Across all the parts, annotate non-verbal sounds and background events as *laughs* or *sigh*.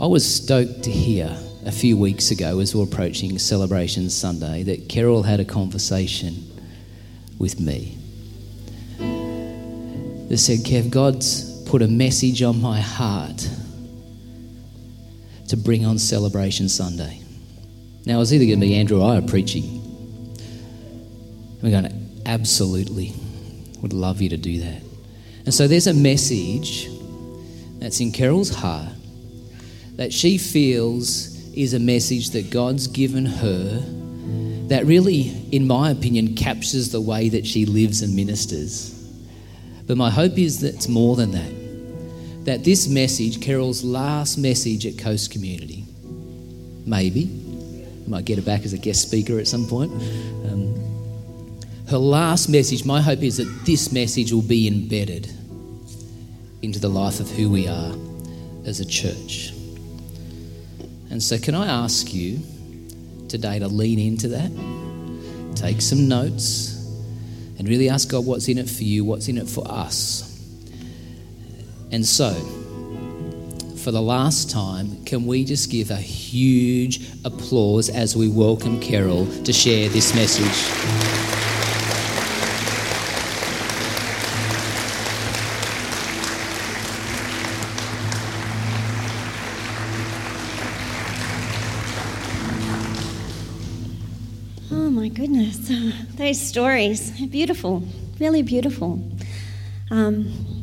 I was stoked to hear a few weeks ago, as we we're approaching Celebration Sunday, that Kerrell had a conversation with me that said, Kev, God's put a message on my heart to bring on Celebration Sunday. Now, it was either going to be Andrew or I preaching. We're going to absolutely would love you to do that. And so there's a message that's in Kerrell's heart that she feels is a message that God's given her that really, in my opinion, captures the way that she lives and ministers. But my hope is that it's more than that. That this message, Kerrell's last message at Coast Community, maybe, might get her back as a guest speaker at some point. Um, her last message, my hope is that this message will be embedded into the life of who we are as a church. And so, can I ask you today to lean into that? Take some notes and really ask God what's in it for you, what's in it for us. And so, for the last time, can we just give a huge applause as we welcome Kerrell to share this message? *laughs* those stories. Beautiful, really beautiful. Um,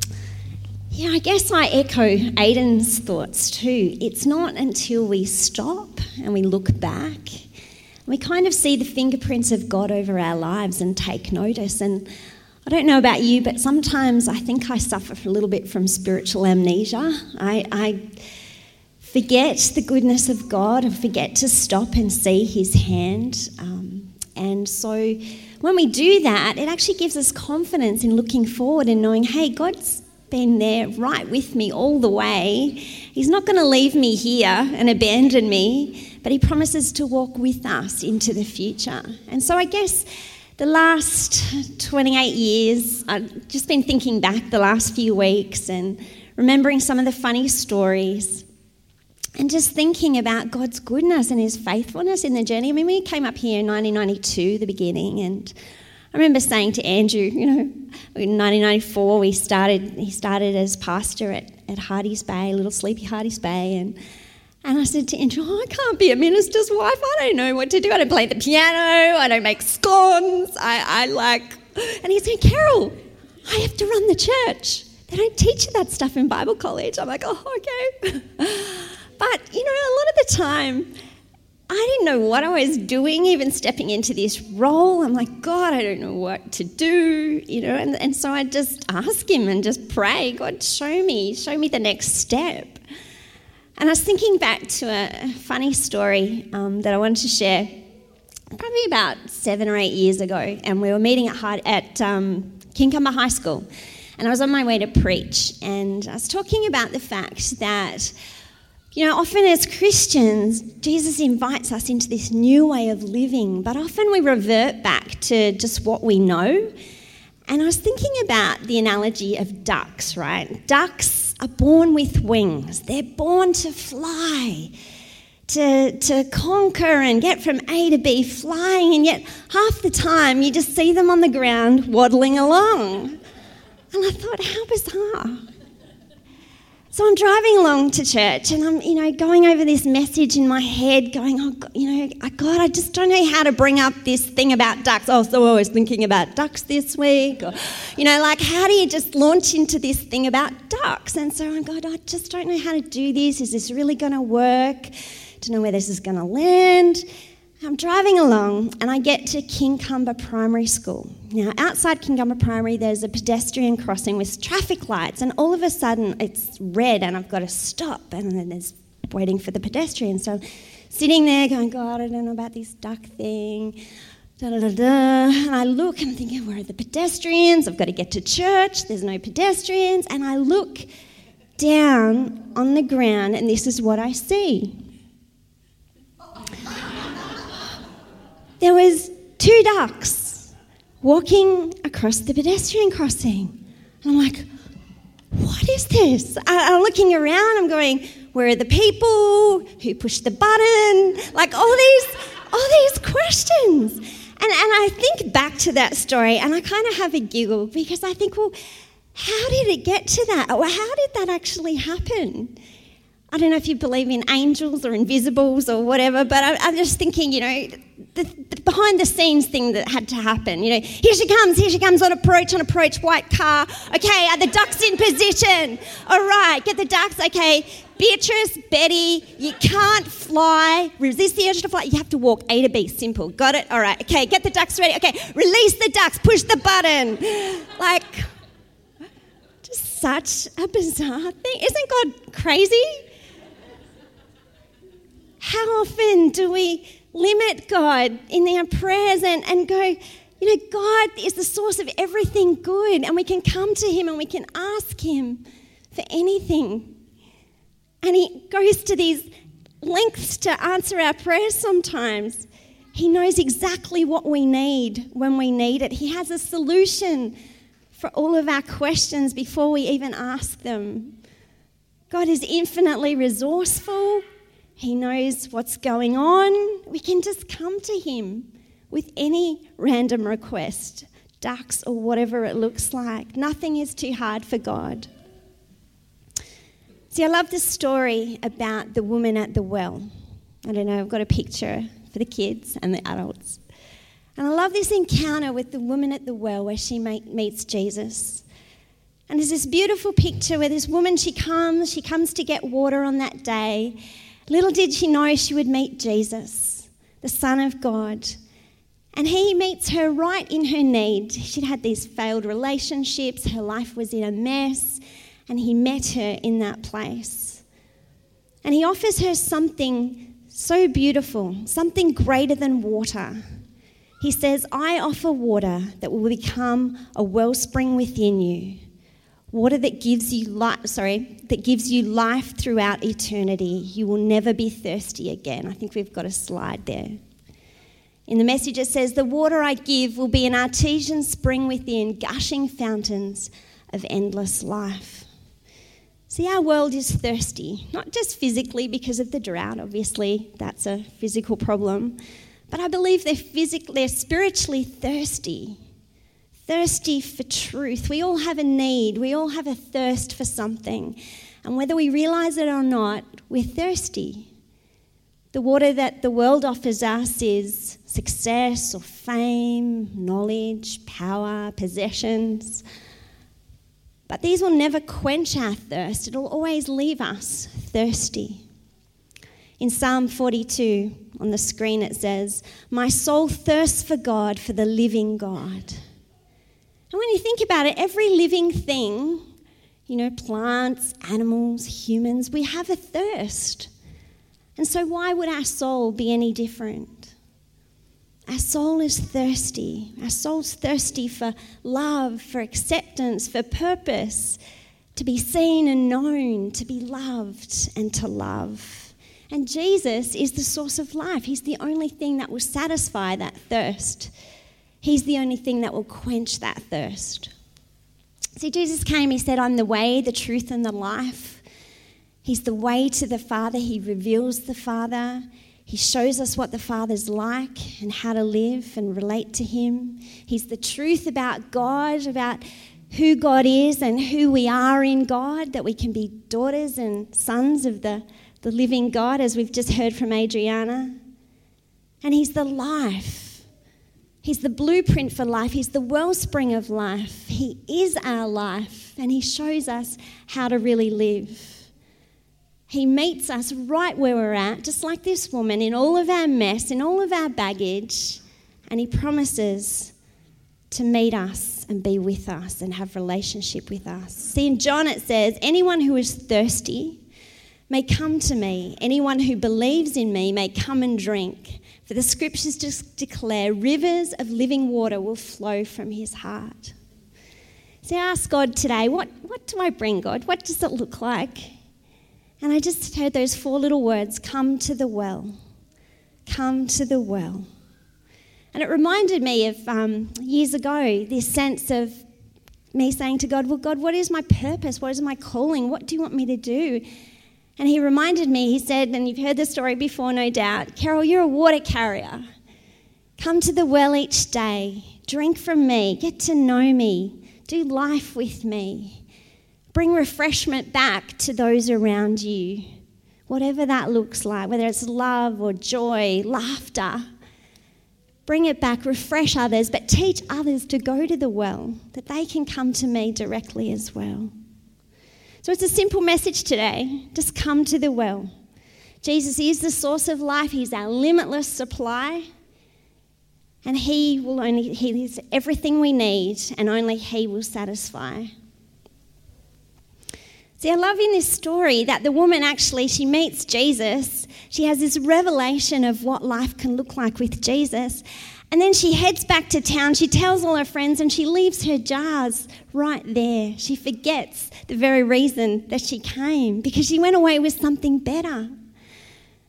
yeah, I guess I echo Aiden's thoughts too. It's not until we stop and we look back, we kind of see the fingerprints of God over our lives and take notice. And I don't know about you, but sometimes I think I suffer a little bit from spiritual amnesia. I, I forget the goodness of God and forget to stop and see His hand. Um, so when we do that, it actually gives us confidence in looking forward and knowing, hey, God's been there right with me all the way. He's not going to leave me here and abandon me, but He promises to walk with us into the future. And so I guess the last 28 years, I've just been thinking back the last few weeks and remembering some of the funny stories and just thinking about God's goodness and His faithfulness in the journey. I mean, we came up here in 1992, the beginning, and I remember saying to Andrew, you know, in 1994 we started. He started as pastor at, at Hardy's Bay, little sleepy Hardy's Bay, and and I said to Andrew, oh, I can't be a minister's wife. I don't know what to do. I don't play the piano. I don't make scones. I, I like. And he said, Kerrell, I have to run the church. They don't teach you that stuff in Bible college. I'm like, oh, okay. *laughs* But, you know, a lot of the time, I didn't know what I was doing, even stepping into this role. I'm like, God, I don't know what to do, you know. And, and so I just ask Him and just pray, God, show me, show me the next step. And I was thinking back to a funny story um, that I wanted to share probably about seven or eight years ago. And we were meeting at, high, at um, High School. And I was on my way to preach. And I was talking about the fact that you know, often as Christians, Jesus invites us into this new way of living, but often we revert back to just what we know. And I was thinking about the analogy of ducks, right? Ducks are born with wings, they're born to fly. To, to conquer and get from A to B flying, and yet half the time you just see them on the ground waddling along. And I thought, how bizarre. So I'm driving along to church and I'm, you know, going over this message in my head, going, oh, God, you know, God, I just don't know how to bring up this thing about ducks. Oh, so I was always thinking about ducks this week. Or, you know, like, how do you just launch into this thing about ducks? And so I'm going, I just don't know how to do this. Is this really going to work? Don't know where this is going to land. I'm driving along and I get to Kincumber Primary School. Now, outside Kincumber Primary, there's a pedestrian crossing with traffic lights, and all of a sudden it's red and I've got to stop, and then there's waiting for the pedestrian. So, I'm sitting there going, God, I don't know about this duck thing. Da, da, da. And I look and I'm thinking, where are the pedestrians? I've got to get to church. There's no pedestrians. And I look down on the ground, and this is what I see. there was two ducks walking across the pedestrian crossing. And I'm like, what is this? I'm looking around, I'm going, Where are the people? Who pushed the button? Like all these, all these questions. And, and I think back to that story and I kind of have a giggle because I think, well, how did it get to that? Or how did that actually happen? I don't know if you believe in angels or invisibles or whatever, but I, am just thinking, you know, the, the, behind the scenes thing that had to happen. You know, here she comes, here she comes on approach, on approach, white car. Okay, are the ducks in position? All right, get the ducks. Okay, Beatrice, Betty, you can't fly. Resist the urge to fly. You have to walk A to B. Simple. Got it? All right. Okay, get the ducks ready. Okay, release the ducks. Push the button. Like, just such a bizarre thing. Isn't God crazy? How often do we limit God in our prayers and, and go, you know, God is the source of everything good, and we can come to Him and we can ask Him for anything. And He goes to these lengths to answer our prayers sometimes. He knows exactly what we need when we need it. He has a solution for all of our questions before we even ask them. God is infinitely resourceful. He knows what's going on. We can just come to Him with any random request, ducks or whatever it looks like. Nothing is too hard for God. See, I love the story about the woman at the well. I don't know, I've got a picture for the kids and the adults. And I love this encounter with the woman at the well where she meets Jesus. And there's this beautiful picture where this woman, she comes, she comes to get water on that day, Little did she know she would meet Jesus, the Son of God. And he meets her right in her need. She'd had these failed relationships, her life was in a mess, and he met her in that place. And he offers her something so beautiful, something greater than water. He says, I offer water that will become a wellspring within you water that gives you life, sorry, that gives you life throughout eternity. You will never be thirsty again. I think we've got a slide there. In the message, it says, The water I give will be an artesian spring within, gushing fountains of endless life. See, our world is thirsty, not just physically because of the drought, obviously, that's a physical problem, but I believe they're physically, they're spiritually thirsty thirsty for truth. We all have a need, we all have a thirst for something. And whether we realize it or not, we're thirsty. The water that the world offers us is success or fame, knowledge, power, possessions. But these will never quench our thirst, it'll always leave us thirsty. In Psalm 42, on the screen, it says, My soul thirsts for God, for the living God. When you think about it, every living thing, you know, plants, animals, humans, we have a thirst. And so, why would our soul be any different? Our soul is thirsty. Our soul's thirsty for love, for acceptance, for purpose, to be seen and known, to be loved and to love. And Jesus is the source of life. He's the only thing that will satisfy that thirst. He's the only thing that will quench that thirst. See, Jesus came, He said, I'm the way, the truth, and the life. He's the way to the Father. He reveals the Father. He shows us what the Father's like and how to live and relate to Him. He's the truth about God, about who God is and who we are in God, that we can be daughters and sons of the, the living God, as we've just heard from Adriana. And He's the life. He's the blueprint for life. He's the wellspring of life. He is our life, and He shows us how to really live. He meets us right where we're at, just like this woman, in all of our mess, in all of our baggage, and He promises to meet us and be with us and have relationship with us. See, in John it says, Anyone who is thirsty may come to me. Anyone who believes in me may come and drink. For the scriptures just declare rivers of living water will flow from his heart. So I ask God today, what, what do I bring, God? What does it look like? And I just heard those four little words come to the well. Come to the well. And it reminded me of um, years ago this sense of me saying to God, Well, God, what is my purpose? What is my calling? What do you want me to do? And he reminded me, he said, and you've heard the story before, no doubt Kerrell, you're a water carrier. Come to the well each day, drink from me, get to know me, do life with me, bring refreshment back to those around you, whatever that looks like, whether it's love or joy, laughter. Bring it back, refresh others, but teach others to go to the well, that they can come to me directly as well. So it's a simple message today. Just come to the well. Jesus is the source of life, He's our limitless supply. And He will only, He is everything we need, and only He will satisfy. See, I love in this story that the woman actually, she meets Jesus. She has this revelation of what life can look like with Jesus. And then she heads back to town. She tells all her friends and she leaves her jars right there. She forgets the very reason that she came because she went away with something better.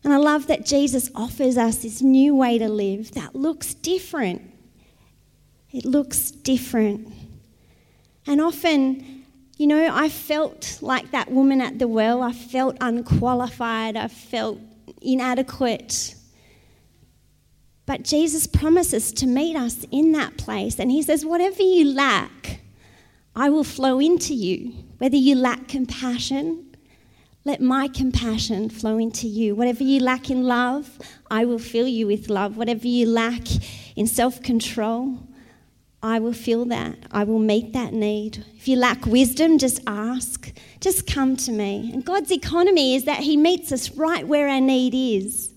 And I love that Jesus offers us this new way to live that looks different. It looks different. And often, you know, I felt like that woman at the well. I felt unqualified. I felt inadequate. But Jesus promises to meet us in that place. And He says, Whatever you lack, I will flow into you. Whether you lack compassion, let my compassion flow into you. Whatever you lack in love, I will fill you with love. Whatever you lack in self control, I will fill that. I will meet that need. If you lack wisdom, just ask. Just come to me. And God's economy is that He meets us right where our need is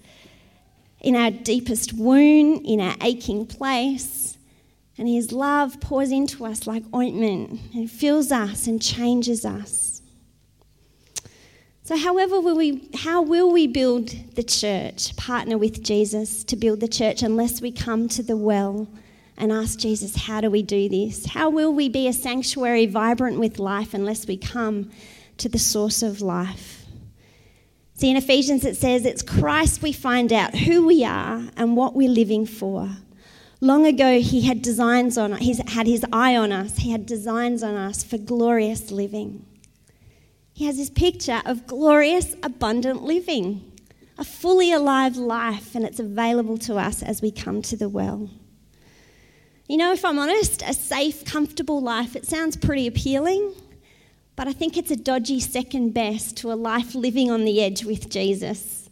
in our deepest wound, in our aching place. And His love pours into us like ointment and fills us and changes us. So, however, will we, how will we build the church, partner with Jesus to build the church, unless we come to the well and ask Jesus, how do we do this? How will we be a sanctuary vibrant with life unless we come to the source of life? See, in Ephesians it says it's Christ we find out who we are and what we're living for. Long ago, he had designs on us, he had his eye on us. He had designs on us for glorious living. He has this picture of glorious, abundant living, a fully alive life, and it's available to us as we come to the well. You know, if I'm honest, a safe, comfortable life, it sounds pretty appealing. But I think it's a dodgy second best to a life living on the edge with Jesus.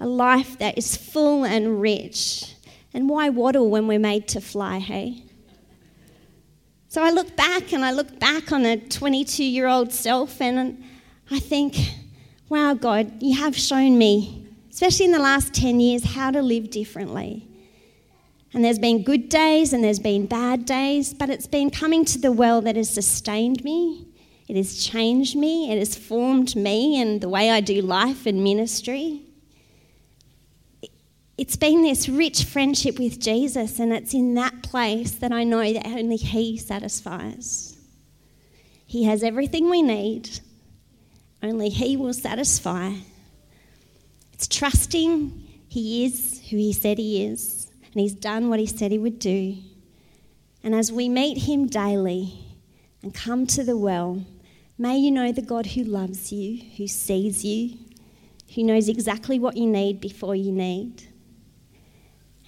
A life that is full and rich. And why waddle when we're made to fly, hey? So I look back and I look back on a 22 year old self and I think, wow, God, you have shown me, especially in the last 10 years, how to live differently. And there's been good days and there's been bad days, but it's been coming to the well that has sustained me it has changed me, it has formed me and the way I do life and ministry. It's been this rich friendship with Jesus, and it's in that place that I know that only He satisfies. He has everything we need, only He will satisfy. It's trusting He is who He said He is, and He's done what He said He would do. And as we meet Him daily and come to the well, May you know the God who loves you, who sees you, who knows exactly what you need before you need.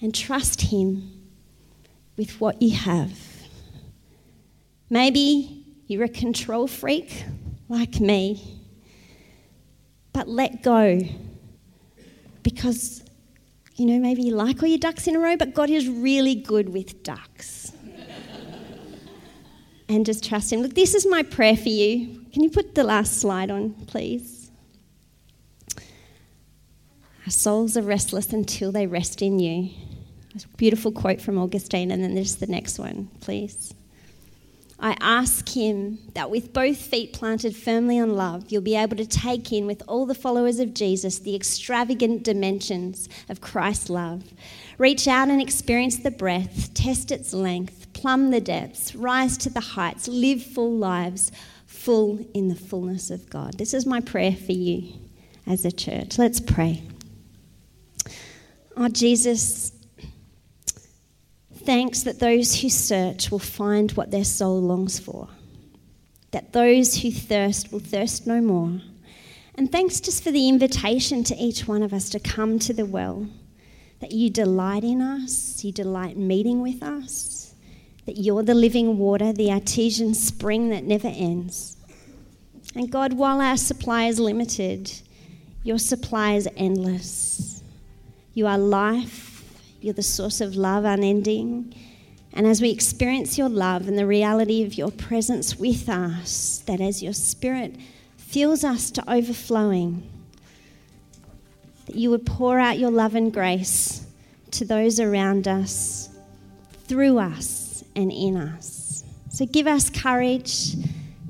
And trust Him with what you have. Maybe you're a control freak like me, but let go because, you know, maybe you like all your ducks in a row, but God is really good with ducks and just trust Him. Look, this is my prayer for you. Can you put the last slide on, please? Our souls are restless until they rest in you. A beautiful quote from Augustine, and then there's the next one, please. I ask him that with both feet planted firmly on love, you'll be able to take in with all the followers of Jesus the extravagant dimensions of Christ's love. Reach out and experience the breadth, test its length, plumb the depths, rise to the heights, live full lives, full in the fullness of God. This is my prayer for you as a church. Let's pray. Oh, Jesus, thanks that those who search will find what their soul longs for, that those who thirst will thirst no more, And thanks just for the invitation to each one of us to come to the well, that you delight in us, you delight meeting with us, that you're the living water, the artesian spring that never ends. And God, while our supply is limited, your supply is endless. You are life, you're the source of love unending. And as we experience your love and the reality of your presence with us, that as your spirit fills us to overflowing, that you would pour out your love and grace to those around us, through us, and in us. So give us courage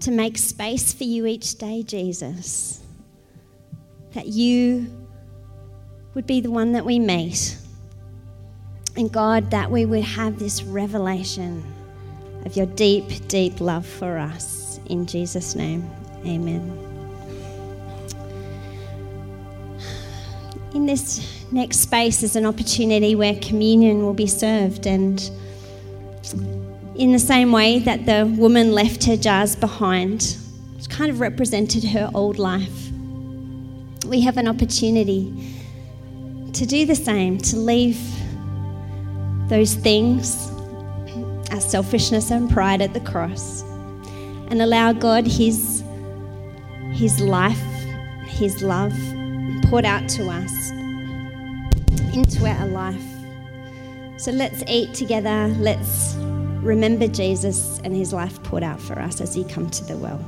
to make space for you each day, Jesus. That you would be the one that we meet. And God, that we would have this revelation of your deep, deep love for us. In Jesus' name, amen. in this next space is an opportunity where communion will be served. And in the same way that the woman left her jars behind, which kind of represented her old life, we have an opportunity to do the same, to leave those things, our selfishness and pride at the cross, and allow God His, His life, His love poured out to us into our life. So let's eat together. Let's remember Jesus and his life poured out for us as he come to the well.